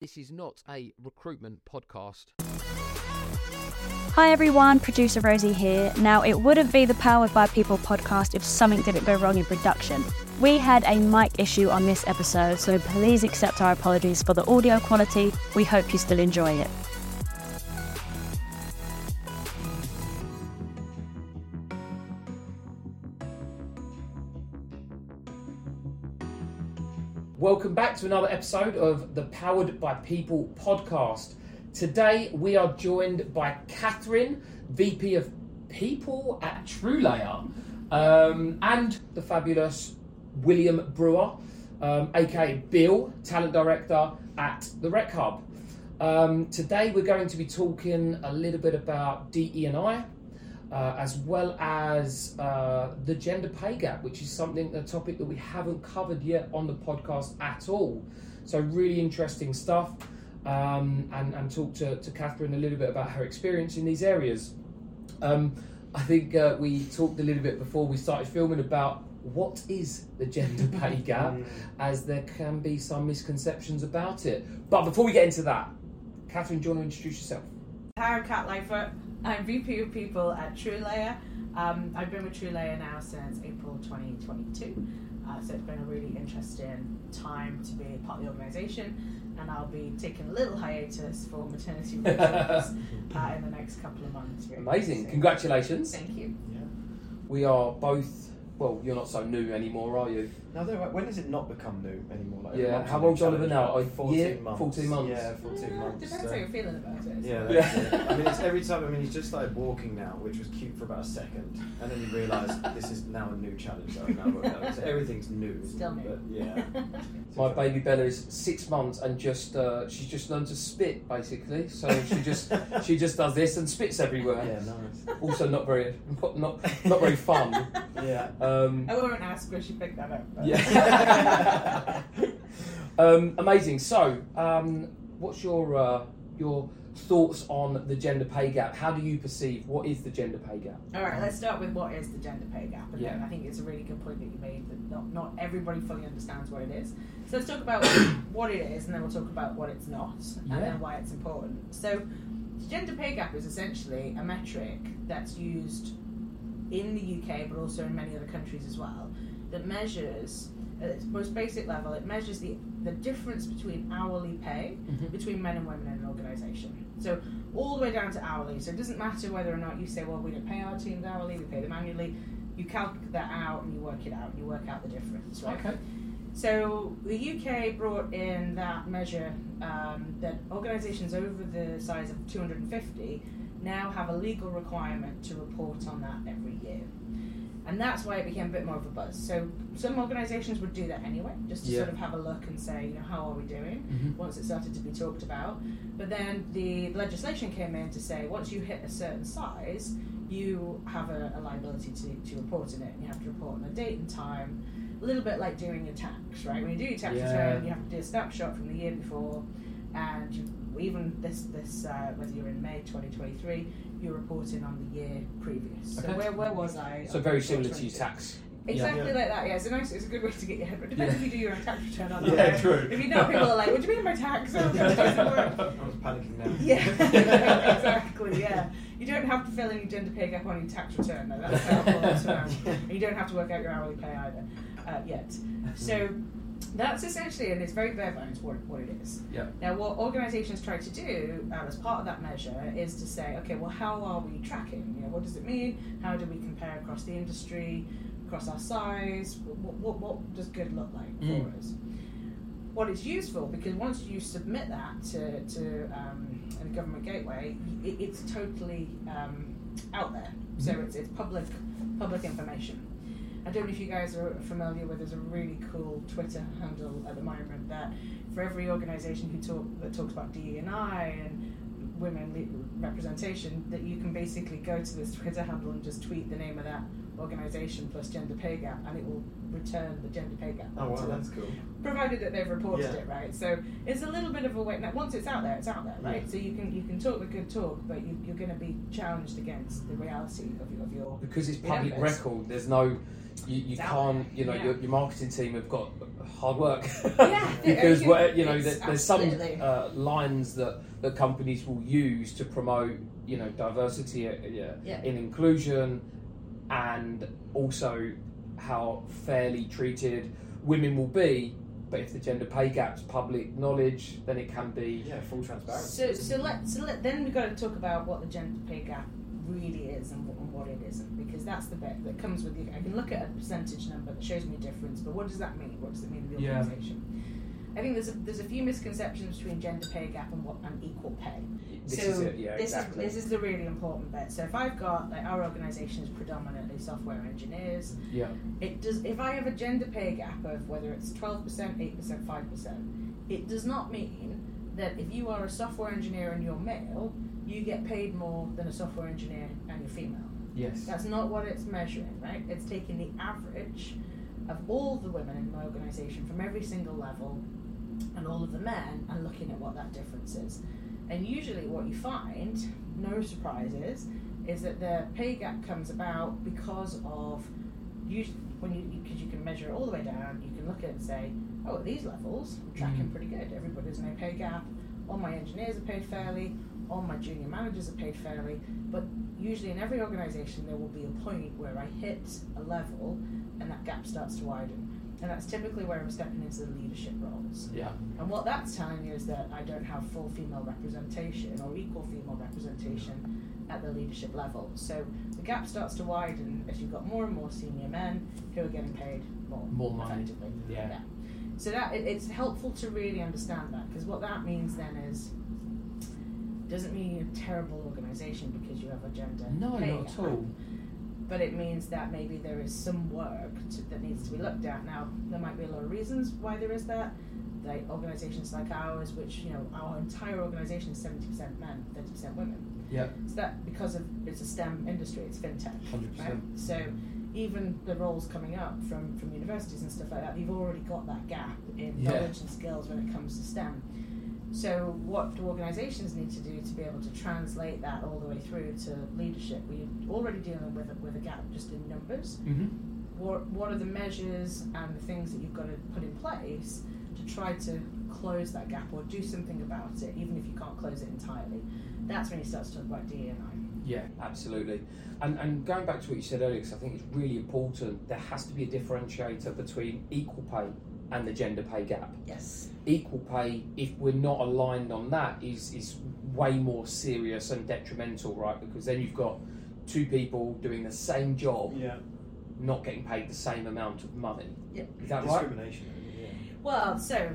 This is not a recruitment podcast. Hi everyone, producer Rosie here. Now, it wouldn't be the Powered by People podcast if something didn't go wrong in production. We had a mic issue on this episode, so please accept our apologies for the audio quality. We hope you still enjoy it. Back to another episode of the Powered by People podcast. Today we are joined by Catherine, VP of People at TrueLayer, um, and the fabulous William Brewer, um, aka Bill, Talent Director at the Rec Hub. Um, today we're going to be talking a little bit about DE&I, uh, as well as uh, the gender pay gap, which is something, a topic that we haven't covered yet on the podcast at all. So, really interesting stuff. Um, and, and talk to, to Catherine a little bit about her experience in these areas. Um, I think uh, we talked a little bit before we started filming about what is the gender pay gap, as there can be some misconceptions about it. But before we get into that, Catherine, do you want to introduce yourself? Hi, I'm Kat Lightfoot. I'm VP of People at TrueLayer. Um, I've been with TrueLayer now since April 2022. Uh, so it's been a really interesting time to be part of the organisation, and I'll be taking a little hiatus for maternity reasons uh, in the next couple of months. Really. Amazing. So, Congratulations. Thank you. We are both, well, you're not so new anymore, are you? Now, though, when does it not become new anymore? Like, Yeah, how a new old's Oliver challenge, now? like A 14 year? months. 14 months? Yeah, 14 Yeah, months. Depends so- how you're feeling about it. Yeah, Yeah. it. I mean, it's every time. I mean, he's just started walking now, which was cute for about a second, and then you realise this is now a new challenge. So, I've got- so everything's new. Still new. But yeah. My baby Bella is six months and just uh, she's just learned to spit basically. So she just she just does this and spits everywhere. Yeah, nice. Also not very not not, not very fun. Yeah. Um, I won't ask where she picked that up. But yeah. um, amazing. So, um, what's your uh, your thoughts on the gender pay gap? How do you perceive what is the gender pay gap? All right, let's start with what is the gender pay gap. And then Yeah. I think it's a really good point that you made that not, not everybody fully understands what it is. So let's talk about what it is, and then we'll talk about what it's not, Yeah. and then why it's important. So, the gender pay gap is essentially a metric that's used in the UK, but also in many other countries as well, that measures at its most basic level, it measures the, the difference between hourly pay Mhm. between men and women in an organisation. So all the way down to hourly. So it doesn't matter whether or not you say, well, we don't pay our teams hourly, we pay them annually. You calculate that out and you work it out and you work out the difference, right? Okay. So the UK brought in that measure um, that organisations over the size of 250 now have a legal requirement to report on that every year. And that's why it became a bit more of a buzz. So some organisations would do that anyway, just to Yeah. sort of have a look and say, you know, how are we doing? Mhm. Once it started to be talked about. But then the legislation came in to say once you hit a certain size, you have a, a liability to, to report on it. And you have to report on a date and time, a little bit like doing your tax, right? When you do your tax Yeah. return, you have to do a snapshot from the year before, and you, even this this uh, whether you're in May 2023, you're reporting on the year previous. So Okay. where, where was I? So very similar to your tax. Exactly Yeah. like that. Yeah, it's a nice, it's a good way to get your head. It depends Yeah. if you do your own tax return or not. Yeah, right? true. If you know people are like, "What do you mean by tax?" Oh, gosh, doesn't. I was panicking now. Yeah, exactly. Yeah, you don't have to fill in your gender pay gap on your tax return. though. That's helpful to know. And you don't have to work out your hourly pay either uh, yet. So that's essentially, and it's very bare bones what, what it is. Yeah. Now, what organisations try to do uh, as part of that measure is to say, okay, well, how are we tracking? You know, what does it mean? How do we compare across the industry, across our size? What, what, what does good look like Mm. for us? What is useful because once you submit that to, to um, a government gateway, it, it's totally um, out there. So Mhm. it's, it's public public information. I don't know if you guys are familiar with. There's a really cool Twitter handle at the moment that for every organisation who talk that talks about DE and I and women representation, that you can basically go to this Twitter handle and just tweet the name of that organisation plus gender pay gap, and it will return the gender pay gap. Oh to wow, them that's cool. provided that they've reported Yeah. it right. So it's a little bit of a wait. Now, once it's out there, it's out there, right? Yeah. So you can you can talk the good talk, but you, you're going to be challenged against the reality of, your- of your. because it's public but record. There's no, you, you can't, you know, yeah. your, your marketing team have got hard work. Yeah, because it- you know there- there's some uh, lines that that companies will use to promote you know diversity uh, yeah, Yeah. in inclusion and also how fairly treated women will be. But if the gender pay gap's public knowledge, then it can be Yeah, full transparency. So, so let so let then we've got to talk about what the gender pay gap really is and what, and what it isn't because that's the bit that comes with the. I can look at a percentage number that shows me a difference, but what does that mean? What does it mean to the Yeah. organisation? I think there's a, there's a few misconceptions between gender pay gap and what and equal pay. this so is it. Yeah, this exactly. is this is the really important bit. So if I've got like our organisation is predominantly software engineers, yeah, it does. If I have a gender pay gap of whether it's twelve percent, eight percent, five percent, it does not mean that if you are a software engineer and you're male, you get paid more than a software engineer and you're female. yes, That's not what it's measuring, right? It's taking the average of all the women in my organisation from every single level and all of the men and looking at what that difference is. And usually, what you find, no surprises, is that the pay gap comes about because of usually when you because you, can measure it all the way down, you can look at it and say, oh, at these levels, I'm tracking Mm. pretty good. Everybody's no pay gap. All my engineers are paid fairly. All my junior managers are paid fairly. But usually, in every organisation, there will be a point where I hit a level, and that gap starts to widen. And that's typically where I'm stepping into the leadership roles. yeah, And what that's telling you is that I don't have full female representation or equal female representation at the leadership level. So the gap starts to widen as you've got more and more senior men who are getting paid more, More money. effectively. yeah, So that it, it's helpful to really understand that because what that means then is doesn't mean you're a terrible organisation because you have a gender No, not at all. but it means that maybe there is some work to, that needs to be looked at. Now, there might be a lot of reasons why there is that. Like organisations like ours, which you know, our entire organisation is seventy percent men, thirty percent women. Yeah. So that because of it's a STEM industry, it's fintech, 100%. right? So even the roles coming up from from universities and stuff like that, you've already got that gap in Yeah. knowledge and skills when it comes to STEM. So what do organisations need to do to be able to translate that all the way through to leadership? We're already dealing with a, with a gap just in numbers. mm-hmm. What what are the measures and the things that you've got to put in place to try to close that gap or do something about it, even if you can't close it entirely? That's when you start to talk about DE and I. Yeah, absolutely. And and going back to what you said earlier, because I think it's really important, there has to be a differentiator between equal pay and the gender pay gap. Yes. Equal pay, if we're not aligned on that, is is way more serious and detrimental, right? Because then you've got two people doing the same job, Yeah. not getting paid the same amount of money. Yeah. Is that right? Discrimination. Yeah. Well, so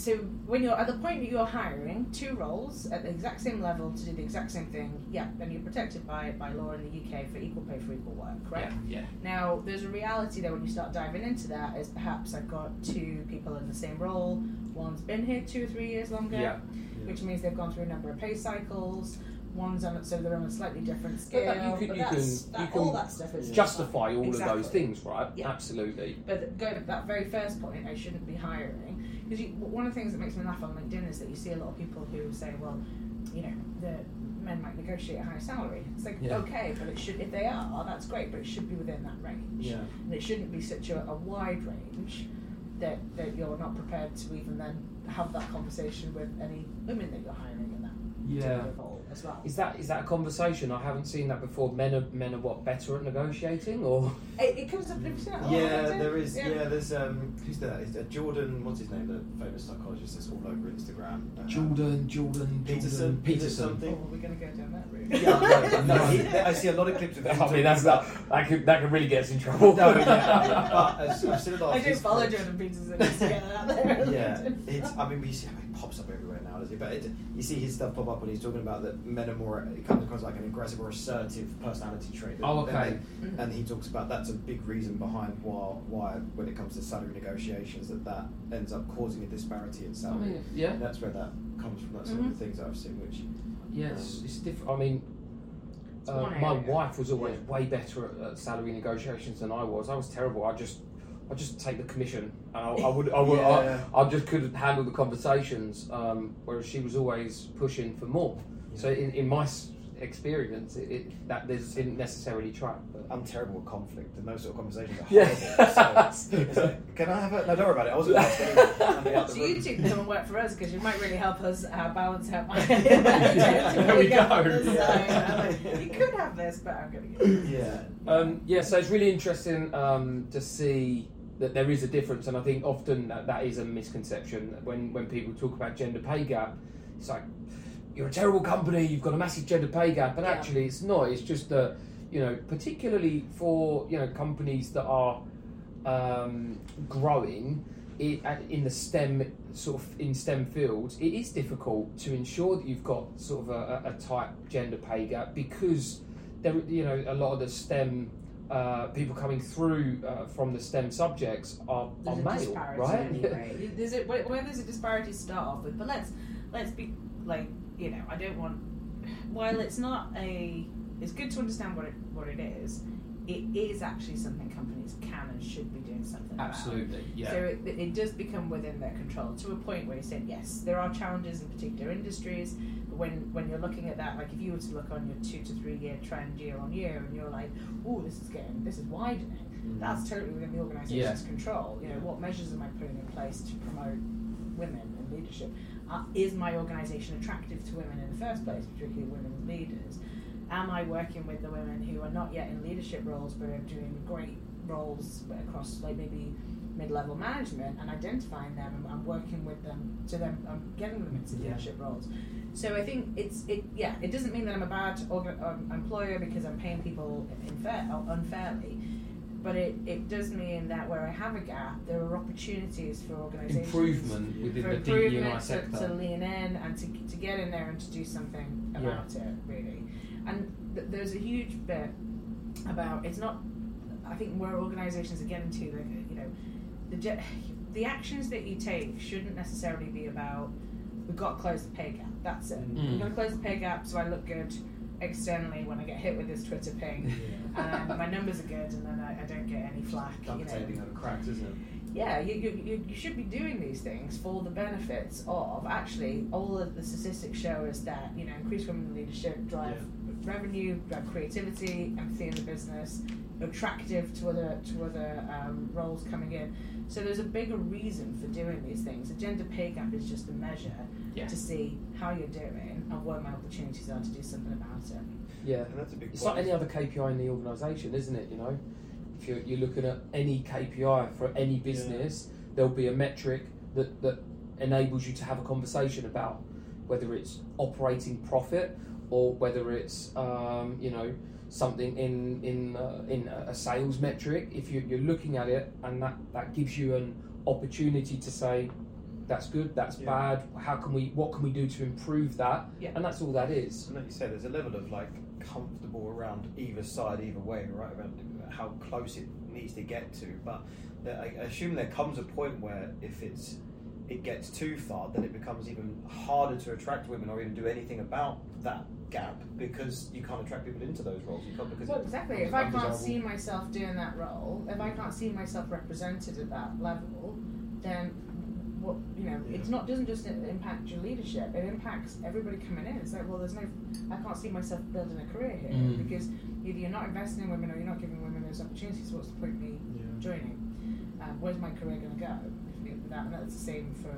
so when you're at the point that you're hiring two roles at the exact same level to do the exact same thing, yeah, then you're protected by by law in the UK for equal pay for equal work, right? Yeah, yeah. Now, there's a reality there when you start diving into that is perhaps I've got two people in the same role. One's been here two or three years longer, Yeah. which means they've gone through a number of pay cycles. One's on it, so they're on a slightly different But scale. that you can- you can- that, you can all that stuff is Justify all of those things, right? Yeah. Absolutely. But going to that very first point, I shouldn't be hiring because one of the things that makes me laugh on LinkedIn is that you see a lot of people who say, well, you know, the men might negotiate a high salary. It's like Yeah. okay, but it should if they are, that's great, but it should be within that range. Yeah. and it shouldn't be such a, a wide range that, that you're not prepared to even then have that conversation with any women that you're hiring in that Yeah. Particular role as well. Is that is that a conversation? I haven't seen that before. Men are men are what better at negotiating, or It, it comes up. Have you seen it? Oh, Yeah, there is. Yeah. Yeah, there's um, who's that? Is that Jordan? What's his name? The famous psychologist that's all over Instagram. Uh, Jordan, Jordan, Peterson, Jordan, Peterson. Oh, something. we're gonna go down that route. Yeah, no, no, he, I see a lot of clips of him. I mean, that's that. That could that could really get us in trouble. No, yeah, but as I've seen a lot I do follow clips. Jordan Peterson just to get that out there. Yeah, it's. I mean, we see it pops up everywhere now, does it? But it, you see his stuff pop up when he's talking about that men are more. It comes across like an aggressive or assertive personality trait. than- Oh, okay. men. And he talks about that's a big reason behind why, why when it comes to salary negotiations, that that ends up causing a disparity in I salary. mean, yeah, And that's where that comes from. That's some of the things I've seen, which yeah, it's, it's different. I mean, uh, my wife was always Yeah. way better at, at salary negotiations than I was. I was terrible. I just I just take the commission. And I, I would I would Yeah. I, I just couldn't handle the conversations. Um, whereas she was always pushing for more. So in, in my experience, it, it, that this didn't necessarily track. But I'm terrible with conflict, and those sort of conversations are Yeah. horrible. so like, can I have it? No, don't worry about it. I wasn't going to ask anyway. I'll be out the So you room. two can come and work for us because you might really help us uh, balance out my. There we go. you could have this, but I'm going to get. Yeah. Um, yeah, so it's really interesting um, to see that there is a difference, and I think often that, that is a misconception when when people talk about gender pay gap. It's like you're a terrible company, you've got a massive gender pay gap, but Yeah. actually it's not. It's just that you know, particularly for you know companies that are um, growing. It, uh, in the STEM sort of in STEM fields, it is difficult to ensure that you've got sort of a, a tight gender pay gap because there, you know, a lot of the STEM uh, people coming through uh, from the STEM subjects are, are There's a male, disparity right? anyway. There's a, where, where there's a disparity to start off with, but let's let's be like you know I don't want while it's not a it's good to understand what it what it is. It is actually something companies can and should be doing something about. Absolutely, yeah. So it, it does become within their control to a point where you say yes, there are challenges in particular industries. But when when you're looking at that, like if you were to look on your two to three year trend year on year, and you're like, oh, this is getting this is widening. Mm. That's totally within the organisation's control. You know, what measures am I putting in place to promote women in leadership? Uh, is my organisation attractive to women in the first place, particularly women leaders? Am I working with the women who are not yet in leadership roles but are doing great roles across, like maybe mid-level management, and identifying them and, working with them to them, um, getting them into Yeah. leadership roles. So I think it's it. Yeah, it doesn't mean that I'm a bad orga- um, employer because I'm paying people unfair, unfairly but it, it does mean that where I have a gap, there are opportunities for organisations Improvement within for the DEI to, sector. to lean in and to, to get in there and to do something about it really. And th- there's a huge bit about it's not. I think where organisations are getting to, like you know, the ge- the actions that you take shouldn't necessarily be about we've got to close the pay gap. That's it. Mm. We're going to close the pay gap so I look good externally when I get hit with this Twitter ping and my numbers are good, and then I, I don't get any flack. You know. Cracks, isn't it? Yeah, you, you, you, should be doing these things for the benefits of actually all of the statistics show us that you know increased women in leadership drive revenue, drive creativity, empathy in the business, attractive to other to other um, roles coming in. So there's a bigger reason for doing these things. The gender pay gap is just a measure Yeah. to see how you're doing and what my opportunities are to do something about it. Yeah, And that's a big it's point. like any other KPI in the organisation, isn't it? You know, if you're, you're looking at any KPI for any business, there'll be a metric that, that enables you to have a conversation about whether it's operating profit or whether it's um, you know something in in uh, in a sales metric. If you, you're looking at it and that that gives you an opportunity to say. That's good. That's Yeah. bad. How can we? What can we do to improve that? Yeah. And that's all that is. And like you say, there's a level of like comfortable around either side, either way, right? Around how close it needs to get to. But I I assume there comes a point where if it's it gets too far, then it becomes even harder to attract women or even do anything about that gap because you can't attract people into those roles. You can't because Well, exactly. If I can't see myself doing that role, if I can't see myself represented at that level, then what you know, it's not doesn't just impact your leadership. It impacts everybody coming in. It's like, well, there's no, I can't see myself building a career here Mm. because either you're not investing in women or you're not giving women those opportunities. What's the point of me joining? Um, where's my career going to go? That, and that's the same for.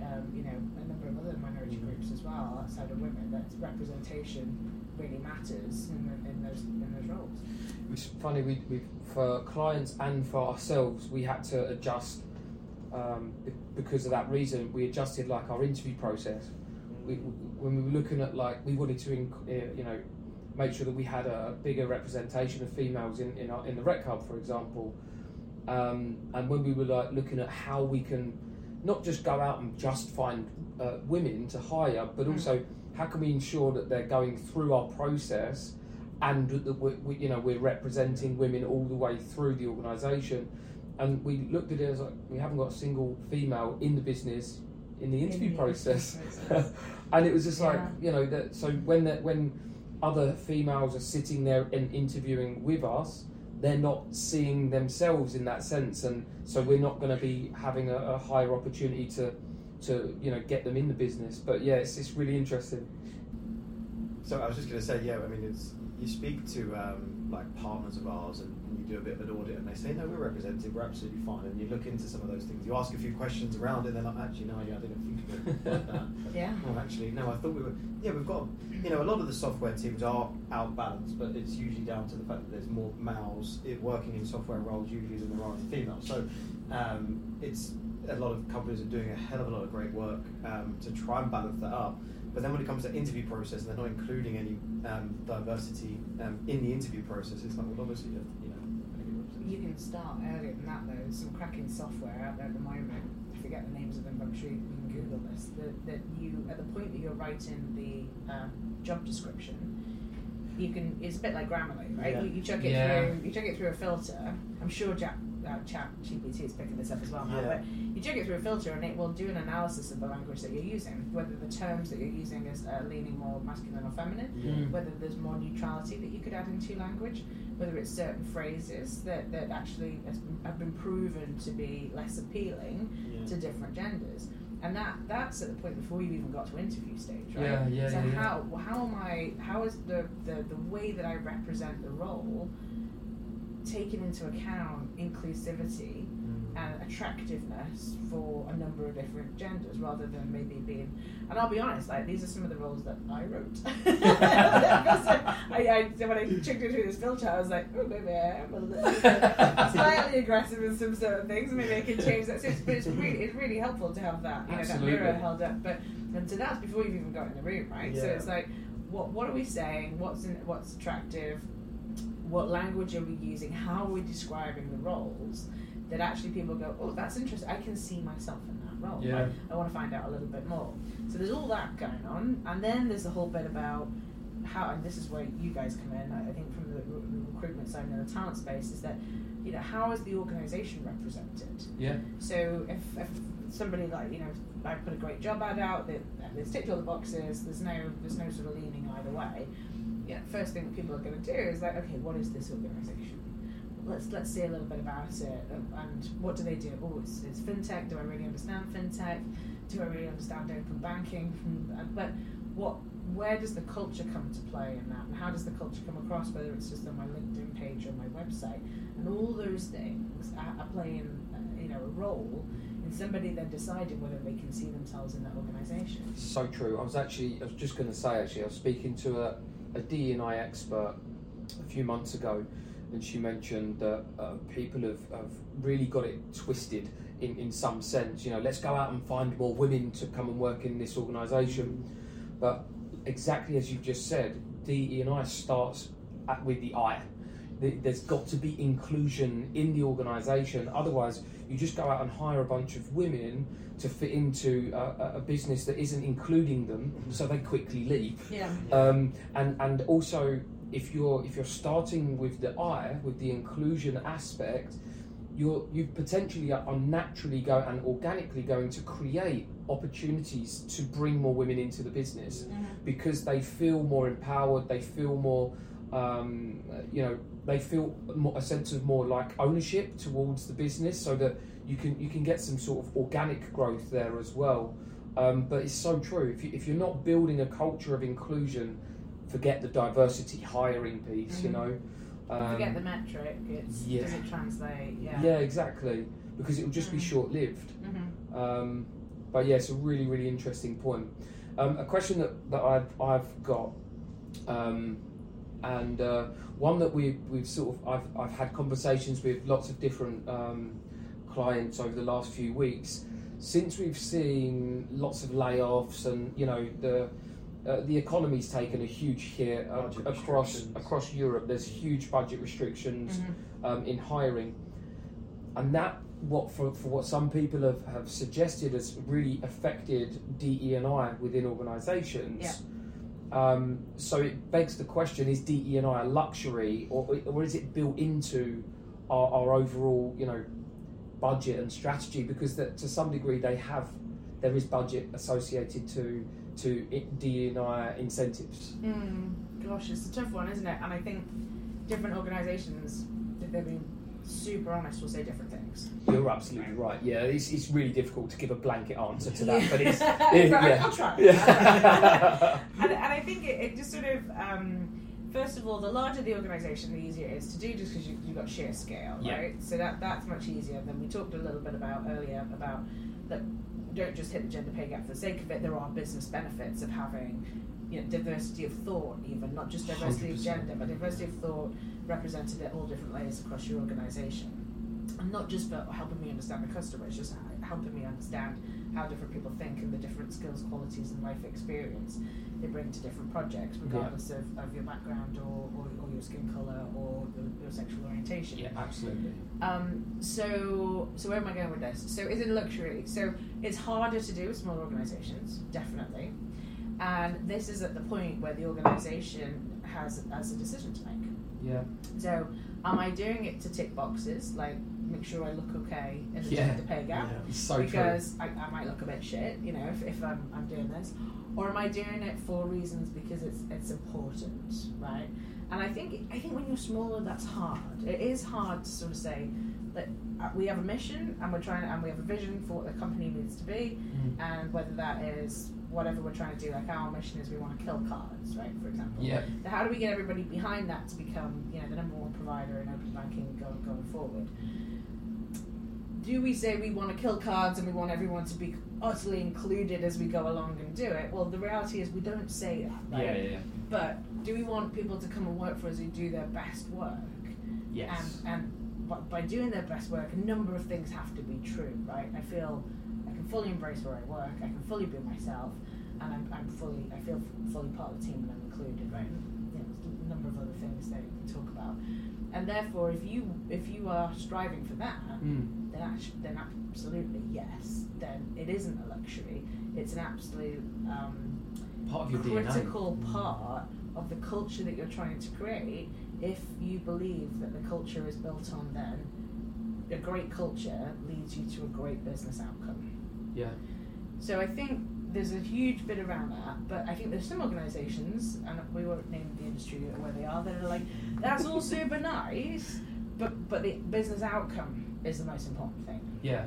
Um, you know, a number of other minority groups as well outside of women. That representation really matters in, the, in those in those roles. It's funny, we, we for clients and for ourselves, we had to adjust um, because of that reason. We adjusted like our interview process. We, when we were looking at like we wanted to, inc- uh, you know, make sure that we had a bigger representation of females in in, our, in the rec hub, for example. Um, and when we were like looking at how we can not just go out and just find uh, women to hire, but Mm. also how can we ensure that they're going through our process and that we, we, you know we're representing women all the way through the organisation. And we looked at it as like we haven't got a single female in the business in the interview the process, interview process. and it was just like Yeah. you know that. So when that when other females are sitting there and interviewing with us, they're not seeing themselves in that sense, and so we're not going to be having a, a higher opportunity to to you know get them in the business. But yeah, it's, it's really interesting. So I was just going to say, yeah. I mean, it's you speak to um, like partners of ours, and, and you do a bit of an audit, and they say, no, we're represented, we're absolutely fine. And you look into some of those things, you ask a few questions around it, and they're like, actually, no, yeah, I didn't think of it like that. Yeah. No, actually, no, I thought we were. Yeah, we've got. You know, a lot of the software teams are outbalanced, but it's usually down to the fact that there's more males working in software roles usually than there are females. So um, it's a lot of companies are doing a hell of a lot of great work um, to try and balance that up. But then when it comes to interview process, they're not including any um, diversity um, in the interview process. It's like, well, obviously, you you know, gonna get represented. You can start earlier than that though. There's some cracking software out there at the moment. I forget the names of them, but I'm sure you can Google this. That, that you, at the point that you're writing the um, job description, you can. It's a bit like Grammarly, right? Yeah. You, you chuck it Yeah. through. You chuck it through a filter. I'm sure Jack. Uh, Chat GPT is picking this up as well now, Yeah. but you check it through a filter and it will do an analysis of the language that you're using, whether the terms that you're using is uh, leaning more masculine or feminine, whether there's more neutrality that you could add into language, whether it's certain phrases that, that actually has have been proven to be less appealing Yeah. to different genders. And that that's at the point before you even got to interview stage, right? Yeah, yeah, so yeah, yeah. how how am I how is the, the, the way that I represent the role taking into account inclusivity. And attractiveness for a number of different genders rather than maybe being and I'll be honest like these are some of the roles that I wrote. I, I, when I checked through this filter I was like oh maybe I am a little slightly aggressive in some certain things. Maybe I can change that so it's, but it's really it's really helpful to have that you know Absolutely. that mirror held up. But and so that's before you've even got in the room right? So it's like what what are we saying? What's in, what's attractive? What language are we using? How are we describing the roles that actually people go oh that's interesting I can see myself in that role Yeah. I, I want to find out a little bit more so there's all that going on and then there's the whole bit about how and this is where you guys come in I think from the, the recruitment side and the talent space is that you know how is the organization represented Yeah. so if, if somebody like you know I put a great job ad out, they they've ticked all the boxes. There's no there's no sort of leaning either way. Yeah, first thing that people are going to do is like, okay, what is this organisation? Let's let's see a little bit about it and, what do they do? Oh, it's, it's fintech. Do I really understand fintech? Do I really understand open banking? Hmm, But what where does the culture come to play in that? And how does the culture come across? Whether it's just on my LinkedIn page or my website, and all those things are, are playing uh, you know a role in somebody then deciding whether they can see themselves in that organisation. So true. I was actually, I was just going to say actually, I was speaking to a, a D&I expert a few months ago, and she mentioned that uh, people have, have really got it twisted in, in some sense. You know, let's go out and find more women to come and work in this organisation. But exactly as you've just said, DE&I starts at, with the I. There's got to be inclusion in the organisation. Otherwise, you just go out and hire a bunch of women to fit into a, a- a business that isn't including them, so they quickly leave. Yeah. Um, and and also, if you're if you're starting with the I, with the inclusion aspect, you're you potentially are naturally go and organically going to create opportunities to bring more women into the business because they feel more empowered, they feel more, um, you know, they feel more, a sense of more like ownership towards the business, so that you can you can get some sort of organic growth there as well. Um, but it's so true. If, you, if you're not building a culture of inclusion, forget the diversity hiring piece. You Mhm. know. Um, Forget the metric. It's yeah. does it translate? Yeah. yeah, exactly. Because it will just be Mm. short lived. hmm Um, but yeah, it's a really, really interesting point. Um, a question that, that I've, I've got, um, and uh, one that we've, we've sort of, I've, I've had conversations with lots of different um, clients over the last few weeks. Since we've seen lots of layoffs and, you know, the, uh, the economy's taken a huge hit uh, across across Europe. There's huge budget restrictions hmm um, in hiring, and that what for, for what some people have, have suggested has really affected DE and I within organisations. Yeah. Um, so it begs the question: Is DE and I a luxury, or, or is it built into our, our overall, you know, budget and strategy? Because that, to some degree they have, there is budget associated to to and incentives. Mm, gosh, it's a tough one, isn't it? And I think different organisations, if they're being super honest, will say different things. You're absolutely right. Yeah, it's, it's really difficult to give a blanket answer to that, but it's But yeah. I'll try. Yeah. and, and I think it, it just sort of. Um, First of all, the larger the organisation, the easier it is to do, just because you, you've got sheer scale, Yeah. right? So that that's much easier. Then we talked a little bit about earlier about that. Don't just hit the gender pay gap for the sake of it. There are business benefits of having, you know, diversity of thought, even not just diversity of 100%. gender, but diversity of thought represented at all different layers across your organisation, and not just for helping me understand the customer. It's just helping me understand how different people think and the different skills, qualities, and life experience they bring to different projects, regardless of, of your background or, or, or your skin colour or your, your sexual orientation. Yeah, absolutely. Um, so, so where am I going with this? So, is it luxury? So, it's harder to do with smaller organisations, definitely, and this is at the point where the organisation has has a decision to make. Yeah. So, am I doing it to tick boxes, like make sure I look okay in the Yeah. gender pay gap? It's so because I, I might look a bit shit, you know, if, if I'm, I'm doing this, or am I doing it for reasons because it's it's important, right? And I think I think when you're smaller, that's hard. It is hard to sort of say that uh, we have a mission and we're trying and we have a vision for what the company needs to be, Mm. and whether that is whatever we're trying to do. Like our mission is we want to kill cards, right? For example. Yeah. So how do we get everybody behind that to become, you know, the number one provider in open banking going going forward? Do we say we want to kill cards and we want everyone to be utterly included as we go along and do it? Well, the reality is we don't say that, right? Yeah, yeah, yeah. But do we want people to come and work for us who do their best work? Yes. And and by- by doing their best work, a number of things have to be true, right? I feel fully embrace where I work. I can fully be myself, and I'm, I'm fully I feel fully part of the team and I'm included, right? You know, a number of other things that we can talk about, and therefore, if you if you are striving for that, Mm. then actu- then absolutely yes. Then it isn't a luxury. It's an absolute um, Part of your DNA. critical part of the culture that you're trying to create if you believe that the culture is built on then a great culture leads you to a great business outcome. Yeah. So I think there's a huge bit around that, but I think there's some organisations, and we won't name the industry or where they are, that are like, that's all super nice, but but the business outcome is the most important thing Yeah.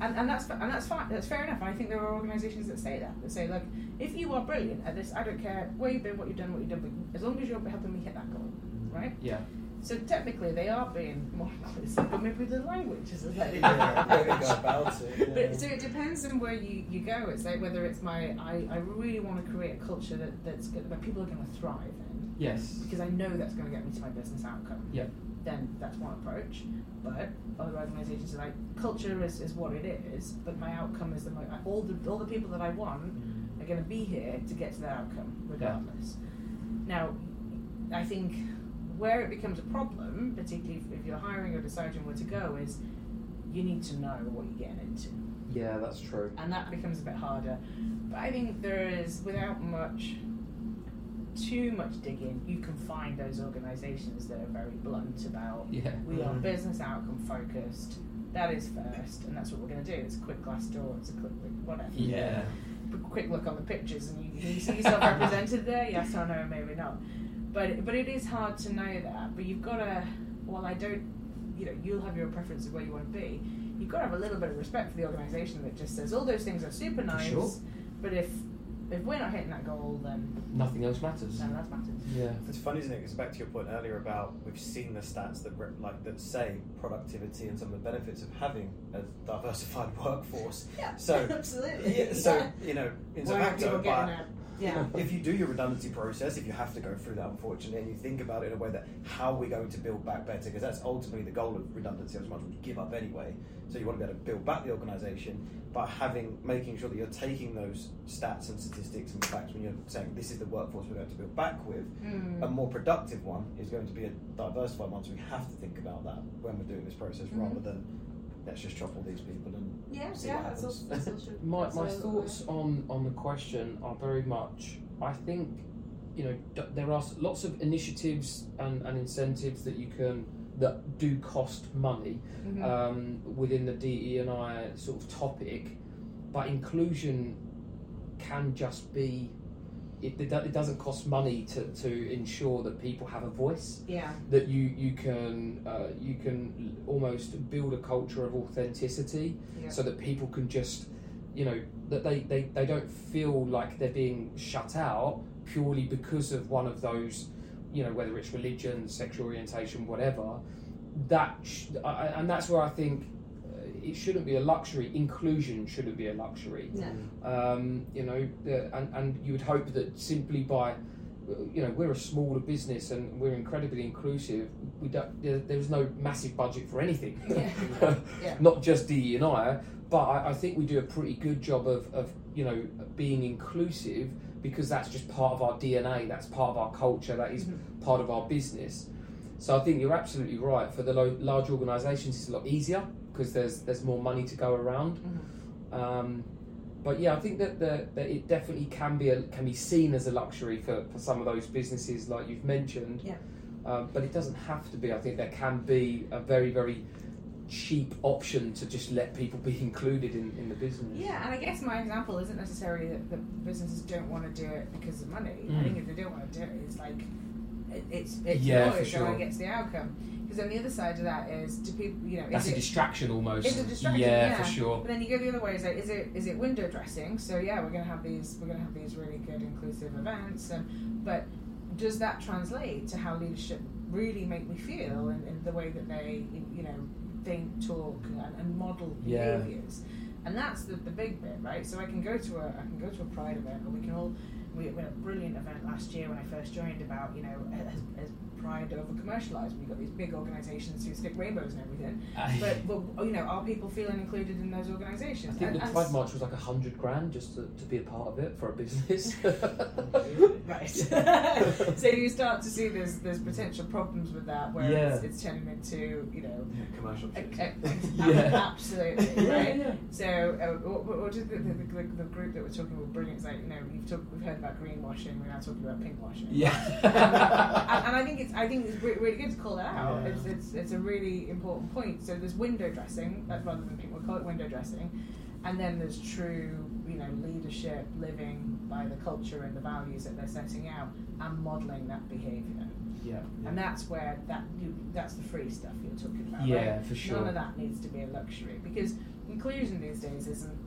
and, and that's and that's fine. That's fair enough. And I think there are organisations that say that that say, look, if you are brilliant at this, I don't care where you've been, what you've done, what you've done, but as long as you're helping me hit that goal, right? Yeah. So technically, they are being more inclusive, but maybe the language is slightly Yeah, different. there we go about it. yeah. But so it depends on where you, you go. It's like whether it's my I, I really want to create a culture that, that's good, that people are going to thrive in Yes. because I know that's going to get me to my business outcome. Yeah. Then that's one approach. But other organisations are like culture is, is what it is, but my outcome is the mo- all the all the people that I want mm. are going to be here to get to that outcome regardless. Now, I think where it becomes a problem, particularly if, if you're hiring or deciding where to go, is you need to know what you're getting into Yeah, that's true. and that becomes a bit harder. But I think there is, without much, too much digging, you can find those organisations that are very blunt about Yeah. we are Mhm. business outcome focused. That is first, and that's what we're going to do. It's a quick Glassdoor. It's a quick whatever. Yeah. A quick look on the pictures, and you, you see yourself represented there. Yes or no, maybe not. But but it is hard to know that. But you've got to. Well, I don't. You know, you'll have your preference of where you want to be. You've got to have a little bit of respect for the organisation that just says all those things are super nice. sure. But if if we're not hitting that goal, then Nothing else matters. none of that matters. Yeah. It's funny, isn't it? Because back to your point earlier about we've seen the stats that like that say productivity and some of the benefits of having a diversified workforce. Yeah. So absolutely. yeah, so you know, in Why aren't people Zomato, getting but that? Yeah. if you do your redundancy process, if you have to go through that, unfortunately, and you think about it in a way that how are we going to build back better, because that's ultimately the goal of redundancy, as much as you give up anyway. So you want to be able to build back the organisation, but having making sure that you're taking those stats and statistics and facts when you're saying this is the workforce we're going to build back with. Mm. A more productive one is going to be a diversified one, so we have to think about that when we're doing this process, Mhm. rather than let's just chop all these people and Yeah, see yeah, what that's happens. also, that's also true. My, my also- thoughts on, on the question are very much I think you know d- there are lots of initiatives and, and incentives that you can that do cost money Mhm. um, within the DE and I sort of topic but inclusion can just be it, it it doesn't cost money to, to ensure that people have a voice yeah. that you you can uh, you can almost build a culture of authenticity Yeah. so that people can just you know that they, they, they don't feel like they're being shut out purely because of one of those, you know, whether it's religion, sexual orientation, whatever. That sh- I, and that's where I think it shouldn't be a luxury. Inclusion shouldn't be a luxury. No. Um, you know, and and you would hope that simply by you know we're a smaller business and we're incredibly inclusive. We don't. There, there's no massive budget for anything. Yeah. Yeah. Not just DE and I, but I, I think we do a pretty good job of, of you know being inclusive because that's just part of our DNA. That's part of our culture. That is Mhm. part of our business. So I think you're absolutely right. For the lo- large organisations, it's a lot easier because there's there's more money to go around. Mhm. Um, but yeah, I think that, the, that it definitely can be a, can be seen as a luxury for, for some of those businesses, like you've mentioned. Yeah. Um, but it doesn't have to be. I think there can be a very very cheap option to just let people be included in, in the business. Yeah, and I guess my example isn't necessarily that the businesses don't want to do it because of money. I Mm. think if they don't want to do it, it's like it, it's it's Yeah, noise, sure. it gets the outcome. Because then the other side of that is, do people, you know, That's a it distraction almost. It's a distraction, Yeah, yeah. for sure. But then you go the other way. Is like, is it is it window dressing? So yeah, we're gonna have these we're gonna have these really good inclusive events, and but does that translate to how leadership really make me feel and, and the way that they you know think, talk, and, and model Yeah. behaviors? And that's the, the big bit, right? So I can go to a I can go to a pride event, and we can all we, we had a brilliant event last year when I first joined about you know has, has pride over commercialised? We've got these big organisations who stick rainbows and everything. But, but you know, are people feeling included in those organizations? I organisations? think And- the Pride March was like a hundred grand just to, to be a part of it for a business. Right. so you start to see there's there's potential problems with that where it's, Yeah. it's turning into you know Yeah, commercial a, shit. a, Yeah. absolutely right. yeah. So uh, what, what what is the, the, the, the group that we're talking about brilliant? It's like you know you've talked we've heard about greenwashing we're now talking about pinkwashing. Yeah. and, and I think it's I think it's re- really good to call that out. Yeah. It's, it's it's a really important point. So there's window dressing, rather than people call it window dressing, and then there's true you know leadership living by the culture and the values that they're setting out and modelling that behaviour. yeah. And that's where that you, that's the free stuff you're talking about. Yeah, right? for sure. None of that needs to be a luxury because inclusion these days isn't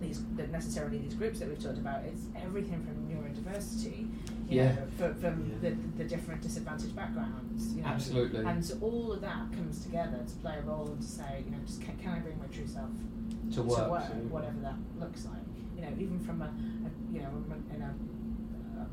these necessarily these groups that we've talked about. It's everything from neurodiversity, you Yeah. know, for, from Yeah. the, the different disadvantaged backgrounds. You know, Absolutely. And so all of that comes together to play a role and to say, you know, just can, can I bring my true self to work. to work, absolutely. whatever that looks like. You know, even from a, a you know, in a, uh,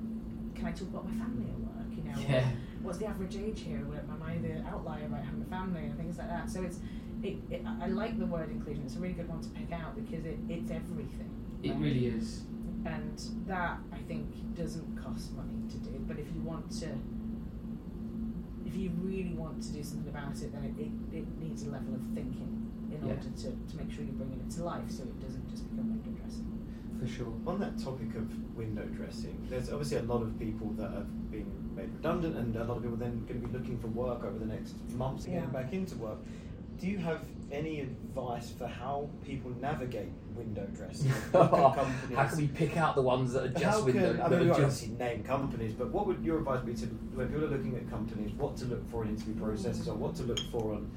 can I talk about my family at work? You know, Yeah. what's the average age here? Am I the outlier about having a family and things like that? So it's, it, it, I I like the word inclusion. It's a really good one to pick out because it, it's everything. It right? really is. And that I think doesn't cost money to do. But if you want to, if you really want to do something about it, then it, it, it needs a level of thinking in Yeah. order to, to make sure you're bringing it to life, so it doesn't just become window dressing. For sure. On that topic of window dressing, there's obviously a lot of people that have been made redundant, and a lot of people then going to be looking for work over the next months and getting Yeah. back into work. Do you have any advice for how people navigate window dressing? What can companies- How can we pick out the ones that are just how window? can, I that mean, we are just, obviously name companies, but what would your advice be to when people are looking at companies, what to look for in interview processes or what to look for on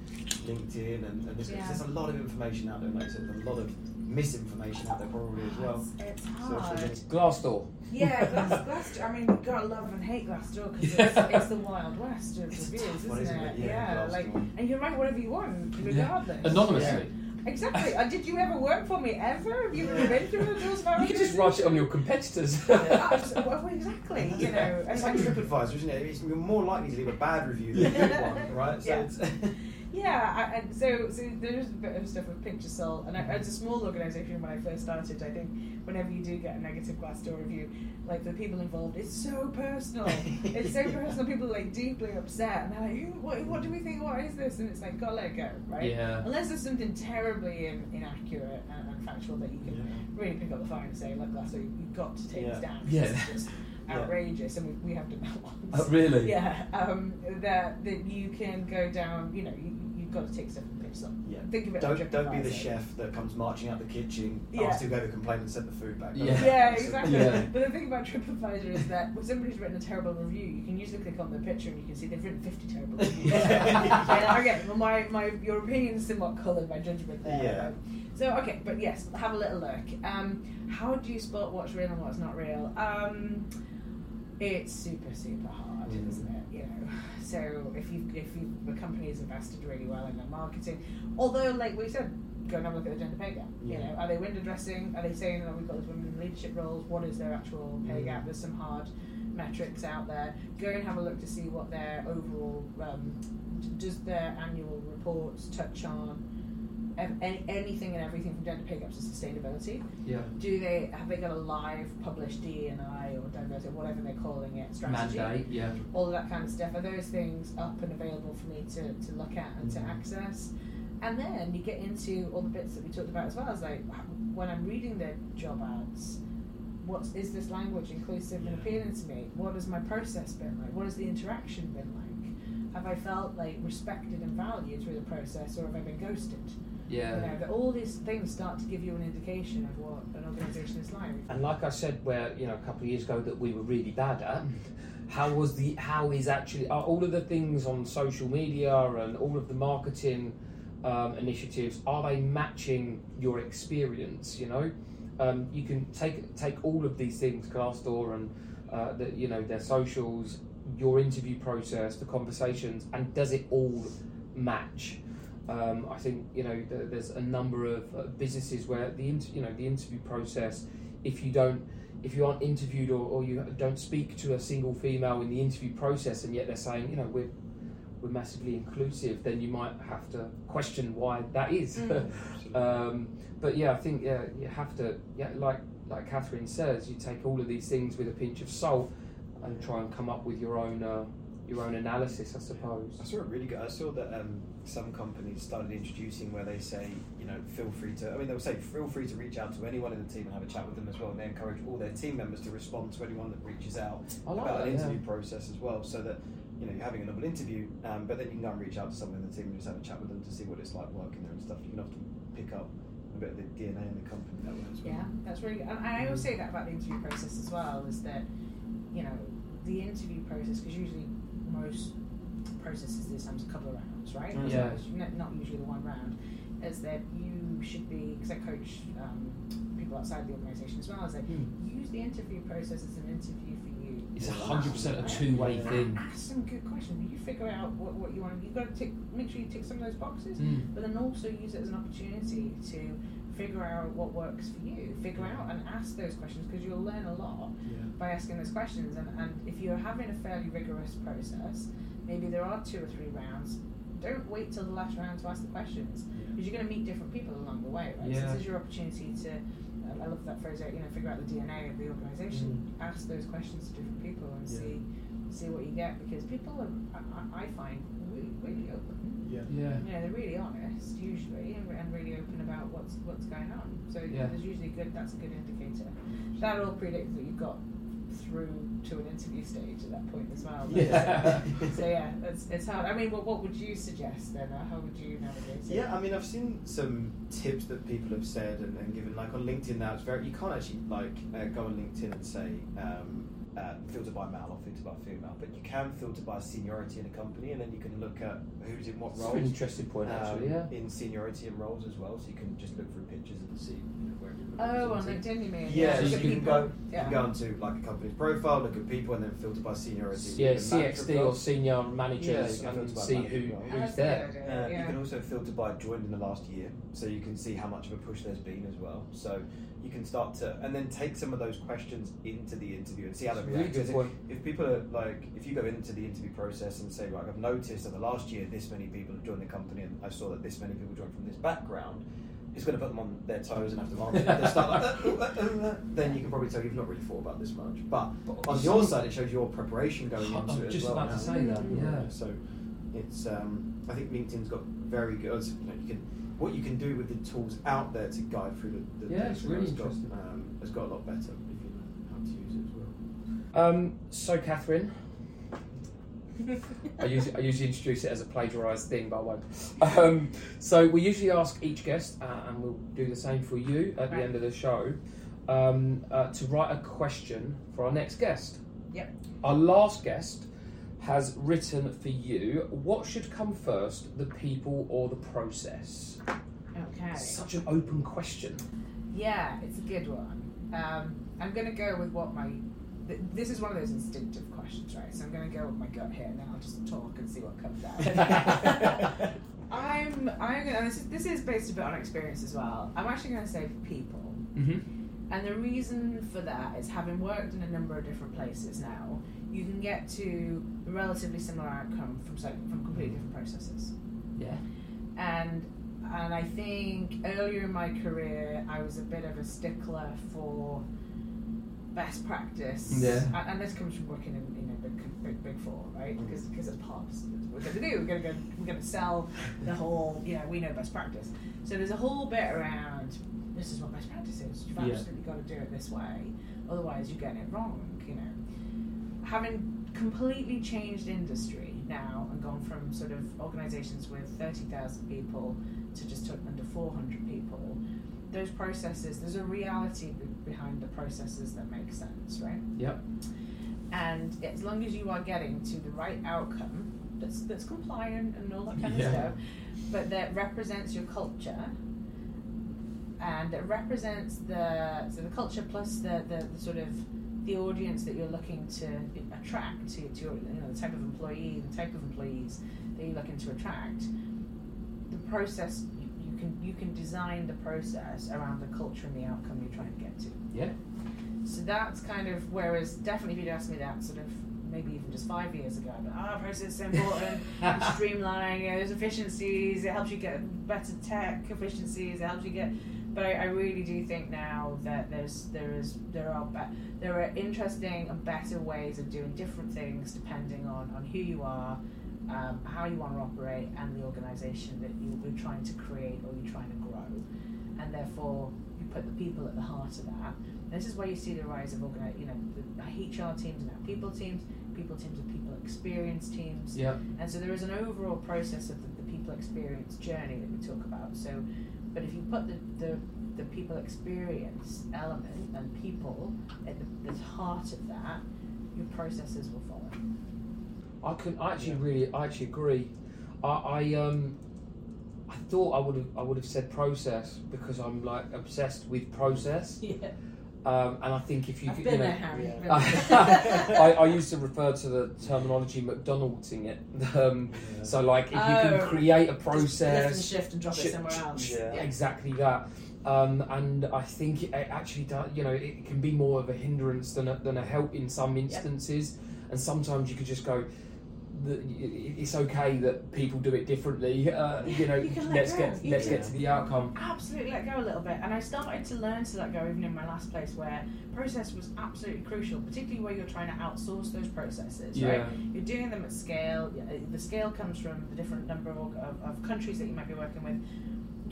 LinkedIn and, and this, Yeah. there's a lot of information out there, like I there's a lot of misinformation out there probably as well. It's, it's So if hard. there's Glassdoor. yeah, Glass, Glass, I mean, you've got to love and hate Glassdoor because it's, it's the wild west of It's reviews, tough isn't, isn't it? it? Yeah, like, and you write whatever you want, regardless. Anonymously. Exactly. Uh, did you ever work for me ever? Have you ever been through one of those? You can just write it on your competitors. Abs- well, exactly. You know, it's like TripAdvisor, isn't it? It's, you're more likely to leave a bad review than a good one, right? So Yeah. it's Yeah, I, and so so there's a bit of stuff with Picture of salt, and I, as a small organisation when I first started, I think whenever you do get a negative Glassdoor review, like the people involved, it's so personal. it's so personal. People are like deeply upset, and they're like, "Who- "What? What do we think? What is this?" And it's like, "Gotta let it go, right?" Yeah. Unless there's something terribly in, inaccurate and, and factual that you can really pick up the phone and say, "Look, Glassdoor, you- you've got to take Yeah. this down. Yeah. This is just Yeah. outrageous," and we, we have done that once. Oh, really? Yeah, um, that that you can go down. You know, you, you've got to take stuff and pinch some. Yeah. Think of it. Don't like don't be the chef that comes marching out the kitchen, Yeah. asks who gave a complaint and sent the food back. Yeah. Yeah, exactly. Yeah. But the thing about TripAdvisor is that when somebody's written a terrible review, you can usually click on the picture and you can see they've written 50 terrible reviews. and again, well, my, my, your opinion is somewhat coloured by judgment there. Yeah. right? So, okay, but yes, have a little look. Um, how do you spot what's real and what's not real? Um, it's super super hard, Mm. isn't it? You know, so if you if you the company has invested really well in their marketing, although like we said, go and have a look at the gender pay gap. You know, are they window dressing? Are they saying oh, we've got these women in leadership roles? What is their actual pay Mm. gap? There's some hard metrics out there. Go and have a look to see what their overall um, does their annual reports touch on. Any, anything and everything from gender pay gaps to sustainability Yeah. do they have they got a live published D and I or diversity whatever they're calling it strategy Mandate. Yeah. all of that kind of stuff are those things up and available for me to, to look at and to Mhm. access and then you get into all the bits that we talked about as well as like when I'm reading the job ads what's is this language inclusive and appealing to me what has my process been like what has the interaction been like have I felt like respected and valued through the process or have I been ghosted Yeah. you know that all these things start to give you an indication of what an organisation is like And like I said, where you know a couple of years ago that we were really bad at, how was the how is actually are all of the things on social media and all of the marketing um, initiatives are they matching your experience? You know, um, you can take take all of these things, Glassdoor and uh, the, you know their socials, your interview process, the conversations, and does it all match? Um, I think you know th- there's a number of uh, businesses where the inter- you know the interview process, if you don't, if you aren't interviewed or, or you don't speak to a single female in the interview process, and yet they're saying you know we're we're massively inclusive, then you might have to question why that is. Mm. um, but yeah, I think yeah you have to yeah like like Catherine says, you take all of these things with a pinch of salt and try and come up with your own uh, your own analysis, I suppose. I saw it really good. I saw that um, some companies started introducing where they say, you know, feel free to. I mean, they'll say feel free to reach out to anyone in the team and have a chat with them as well. And they encourage all their team members to respond to anyone that reaches out like about that, an yeah. interview process as well, so that you know you're having a normal interview, um, but then you can go and reach out to someone in the team and just have a chat with them to see what it's like working there and stuff. You can often pick up a bit of the DNA in the company that way as well. Yeah, that's really good. And I always say that about the interview process as well is that, you know, the interview process, because usually most processes there's sometimes a couple of rounds, right? Mm. Yeah. not, usually the one round. Is that you should be, because I coach um, people outside the organisation as well, is that use the interview process as an interview for you. It's hundred percent a two-way thing. Ask some good questions. You figure out what, what you want. You've got to tick, make sure you tick some of those boxes Mm. but then also use it as an opportunity to figure out what works for you. Figure out and ask those questions because you'll learn a lot Yeah. by asking those questions. And, and if you're having a fairly rigorous process, maybe there are two or three rounds. Don't wait till the last round to ask the questions because you're going to meet different people along the way, right? So this is your opportunity to. um, I love that phrase. You know, figure out the DNA of the organization. Ask those questions to different people and Yeah. see see what you get because people are. I, I I find really, really open Yeah. Yeah. you know, they're really honest usually and, and really open about what's what's going on. So Yeah. there's usually good. That's a good indicator. That all predicts that you've got through to an interview stage at that point as well. Yeah. so yeah, it's, it's hard. I mean, what, what would you suggest then? Or how would you navigate it? Yeah, I mean, I've seen some tips that people have said and, and given. Like on LinkedIn now, it's very you can't actually like uh, go on LinkedIn and say um, uh, filter by male or filter by female, but you can filter by seniority in a company, and then you can look at who's in what It's roles. an interesting point, actually. um, Yeah. In seniority and roles as well, so you can just look through pictures and see you know, where everyone Oh, on represented. LinkedIn, you mean? Yeah, so you can people. go- You Yeah. can go onto like a company's profile, look at people, and then filter by seniority. Yeah, CXD or roles. senior Yeah, managers and see that who, as well. Oh, who's that's there. good idea, Uh, yeah. You can also filter by joined in the last year, so you can see how much of a push there's been as well. So you can start to, and then take some of those questions into the interview and see how they really react. So point. If people are like, if you go into the interview process and say, right, I've noticed that the last year this many people have joined the company, and I saw that this many people joined from this background. It's going to put them on their toes and have to start like, "Uh, uh, uh, uh," then you can probably tell you've not really thought about this much. But on your side, it shows your preparation going into it just as well. about to say that, yeah. So it's um, I think LinkedIn's got very good. You know, you can what you can do with the tools out there to guide through the, the Yeah, it's really has got, interesting. um, has got a lot better if you know how to use it as well. Um, so, Catherine, I usually, I usually introduce it as a plagiarised thing, but I won't. Um, so, we usually ask each guest, uh, and we'll do the same for you at the end of the show, um, uh, to write a question for our next guest. Yep. Our last guest has written for you what should come first, the people or the process? Okay. Such an open question. Yeah, it's a good one. Um, I'm going to go with what my th- this is one of those instinctive questions, right? So I'm going to go with my gut here, and then I'll just talk and see what comes out. I'm I'm gonna this is, this is based a bit on experience as well. I'm actually going to say people. Mm-hmm. And the reason for that is having worked in a number of different places now, you can get to a relatively similar outcome from so, from completely different processes. Yeah. And and I think earlier in my career, I was a bit of a stickler for best practice. Yeah. And, and this comes from working in, in a big, big, big four, right? Mm. Because because it's pubs. What we're going to do. We're going to go. We're going to sell the whole. You know, we know best practice. So there's a whole bit around. This is what best practice is. You've Yeah. absolutely got to do it this way. Otherwise, you're getting it wrong. You know, having completely changed industry now and gone from sort of organisations with thirty thousand people to just under four hundred people. Those processes, there's a reality be- behind the processes that make sense, right? Yep. And as long as you are getting to the right outcome that's that's compliant and all that kind Yeah. of stuff, but that represents your culture and that represents the so the culture plus the, the, the sort of the audience that you're looking to attract to, to your, you know the type of employee, the type of employees that you're looking to attract. The process you, you can you can design the process around the culture and the outcome you're trying to get to. Yeah. So that's kind of whereas definitely if you'd asked me that sort of maybe even just five years ago, but ah, process is so important, streamline, you know, there's efficiencies, it helps you get better tech efficiencies, it helps you get. But I, I really do think now that there's there is there are be- there are interesting and better ways of doing different things depending on, on who you are, um, how you want to operate, and the organisation that you, you're trying to create or you're trying to grow, and therefore you put the people at the heart of that. This is where you see the rise of organi- you know, the HR teams and now people teams, people teams and people experience teams. Yep. And so there is an overall process of the, the people experience journey that we talk about. So, but if you put the, the, the people experience element and people at the, the heart of that, your processes will follow. I can I actually Yeah. really I actually agree. I, I um I thought I would have I would have said process because I'm like obsessed with process. Yeah, Um, and I think if you I've could, been you know, there, Harry. yeah. I've been there. I, I used to refer to the terminology McDonald'sing it. Um, so like if you can Oh. create a Just lift and process, shift and drop Sh- it somewhere else. yeah. exactly that. Um, and I think it actually does. You know, it can be more of a hindrance than a, than a help in some instances. And sometimes you could just go. The, it's okay that people do it differently. Uh, you know, You let's go. get You let's can- get to the outcome. absolutely let go a little bit. And I started to learn to let go even in my last place where process was absolutely crucial, particularly where you're trying to outsource those processes, right? You're doing them at scale. The scale comes from the different number of, of, of countries that you might be working with.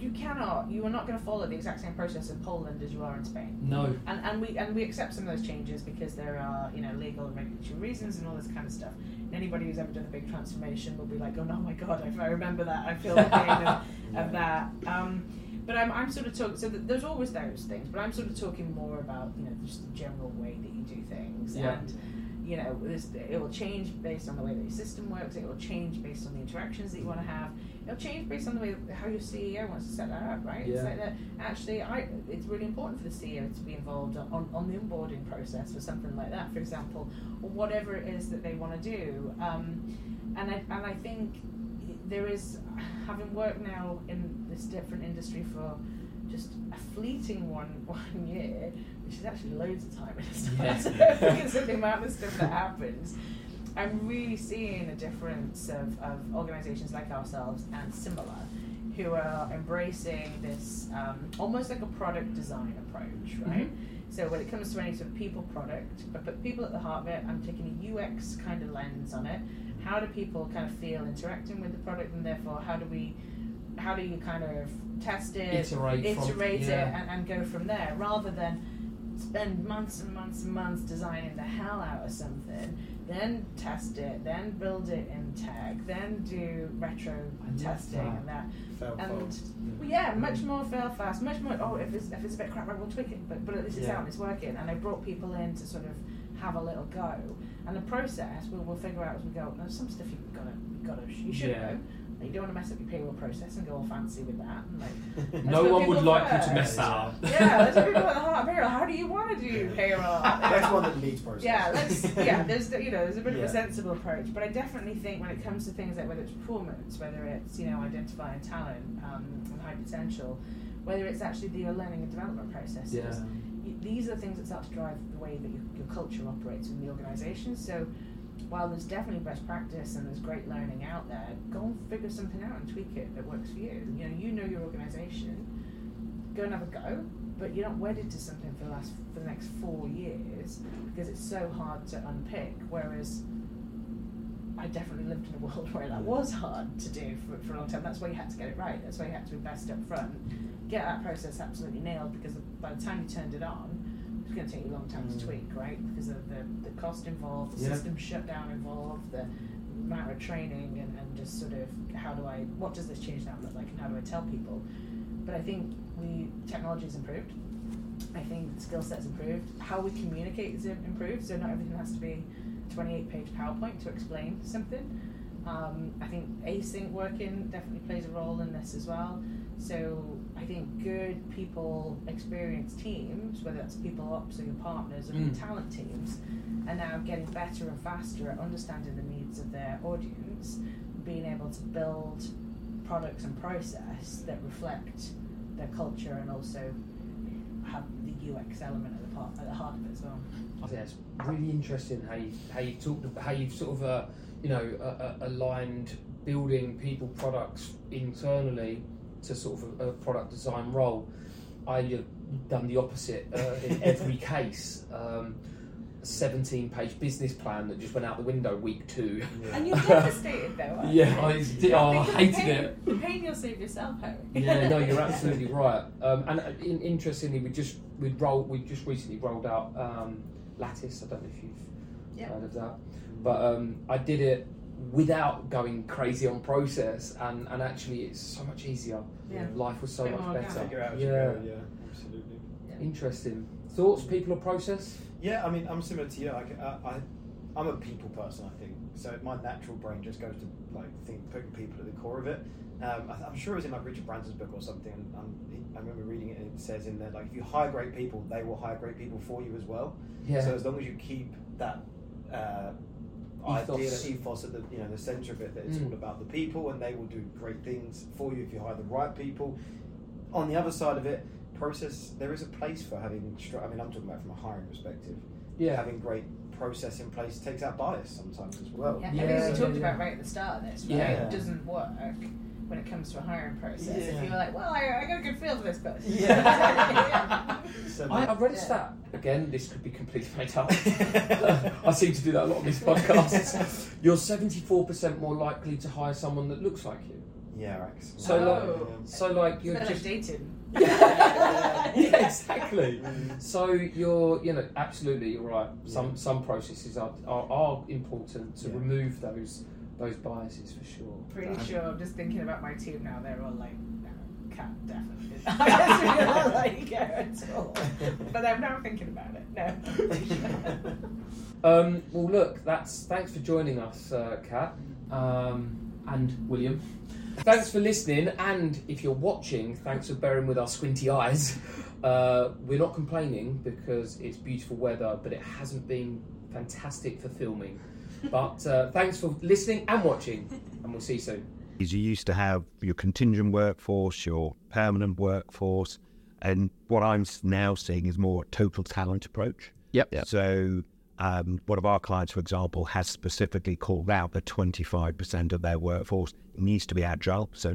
You cannot, you are not going to follow the exact same process in Poland as you are in Spain. No. And, and we and we accept some of those changes because there are you know legal and regulatory reasons and all this kind of stuff. And anybody who's ever done a big transformation will be like, oh no, my god, if I remember that, I feel the pain of, of that. Um, but I'm, I'm sort of talking. So th- there's always those things, but I'm sort of talking more about you know just the general way that you do things Yeah. and. You know, this, it will change based on the way that your system works. It will change based on the interactions that you want to have. It'll change based on the way how your CEO wants to set that up, right? Yeah. It's like that. Actually, I it's really important for the CEO to be involved on, on the onboarding process for something like that, for example, or whatever it is that they want to do. Um, and I and I think there is, having worked now in this different industry for just a fleeting one one year, is actually loads of time in Yeah. itself because of the amount of stuff that happens. I'm really seeing a difference of, of organisations like ourselves and similar who are embracing this um, almost like a product design approach, right? So when it comes to any sort of people product, but put people at the heart of it, I'm taking a UX kind of lens on it. How do people kind of feel interacting with the product, and therefore how do we, how do you kind of test it, Iterate from- it, yeah. and, and go from there, rather than spend months and months and months designing the hell out of something, then test it, then build it in tech, then do retro testing and that. Fail And- fast. Well, yeah, much more fail fast, much more. Oh, if it's if it's a bit crap, I will tweak it. But but at least it's Yeah. out, and it's working. And I brought people in to sort of have a little go. And the process, we'll, we'll figure out as we go. There's some stuff you've got to, you've got to, you should Yeah. know. And you don't want to mess up your payroll process and go all fancy with that. And like, No one would people like you to mess that up. Yeah, let's put people at the heart of payroll. How do you want to do payroll? That's one that leads process. Yeah, let's yeah. There's the- you know there's a bit of a sensible approach, but I definitely think when it comes to things like whether it's performance, whether it's you know identifying talent um, and high potential, whether it's actually the learning and development processes. Yeah. y- These are things that start to drive the way that your, your culture operates in the organisation. So, while there's definitely best practice and there's great learning out there, go and figure something out and tweak it that works for you. You know, you know your organisation. Go and have a go, but you're not wedded to something for the last for the next four years because it's so hard to unpick. Whereas I definitely lived in a world where that was hard to do for, for a long time. That's why you had to get it right. That's why you had to invest up front, get that process absolutely nailed. Because by the time you turned it on, it was going to take you a long time to Mm. tweak, right? Because of the, the cost involved, the Yeah. system shutdown involved, the amount of training, and, and just sort of how do I, what does this change now look like, and how do I tell people? But I think we technology's improved. I think the skill set's improved. How we communicate is improved. So not everything has to be 28 page PowerPoint to explain something. Um, I think async working definitely plays a role in this as well. So I think good people, experienced teams, whether that's people ops or your partners or your Mm. talent teams, are now getting better and faster at understanding the needs of their audience, being able to build products and process that reflect their culture and also have the UX element at the part at the heart of it as well. I think that's really interesting how you how you talked about how you've sort of uh, you know uh, uh, aligned building people products internally to sort of a, a product design role. I uh, done the opposite uh, in every case. Um, 17 page business plan that just went out the window week two. And you're devastated though. aren't Yeah, you? I did- oh, I Think of the hated pain- it. The pain you'll save yourself, Harry. yeah, no, you're absolutely right. Um, and uh, in, interestingly, we just we rolled we just recently rolled out um, Lattice. I don't know if you've Yeah. heard of that, but um, I did it without going crazy on process, and, and actually it's so much easier. Yeah. Life was so much better. Figure out Yeah, go, yeah, absolutely. interesting. Thoughts, people, or process? Yeah, I mean, I'm similar to you. Like, I, I, I'm a people person, I think. So my natural brain just goes to like think putting people at the core of it. Um, I, I'm sure it was in like Richard Branson's book or something. And he, I remember reading it, and it says in there like, if you hire great people, they will hire great people for you as well. Yeah. So as long as you keep that uh, Ethos. Idea, that ethos at the you know the center of it, that it's Mm. all about the people, and they will do great things for you if you hire the right people. On the other side of it, process there is a place for having. str- I mean, I'm talking about from a hiring perspective. yeah. Having great process in place takes out bias sometimes as well. Yeah, Yeah, I think we talked yeah. about right at the start of this, right? Yeah. It doesn't work when it comes to a hiring process. If you're like, well, I, I got a good feel for this person. Yeah. So I, I read a Yeah. stat again. This could be completely made up. I seem to do that a lot on these podcasts. You're 74% more likely to hire someone that looks like you. yeah, Rex. So Oh. like, so like you're just like dating. yeah, yeah, exactly. Mm. So you're, you know, absolutely, you're right. Some some processes are, are, are important to Yeah. remove those those biases for sure. Pretty Um, sure. I'm just thinking about my team now. They're all like, cat definitely. I don't really like her at all. But I'm now thinking about it. No. Um, well, look, that's thanks for joining us, uh, Kat, um, and William. Thanks for listening, and if you're watching, thanks for bearing with our squinty eyes. Uh, we're not complaining because it's beautiful weather, but it hasn't been fantastic for filming. But uh, thanks for listening and watching, and we'll see you soon. Is you used to have your contingent workforce, your permanent workforce, and what I'm now seeing is more a total talent approach. Yep. So, um, one of our clients, for example, has specifically called out that 25% of their workforce needs to be agile. So,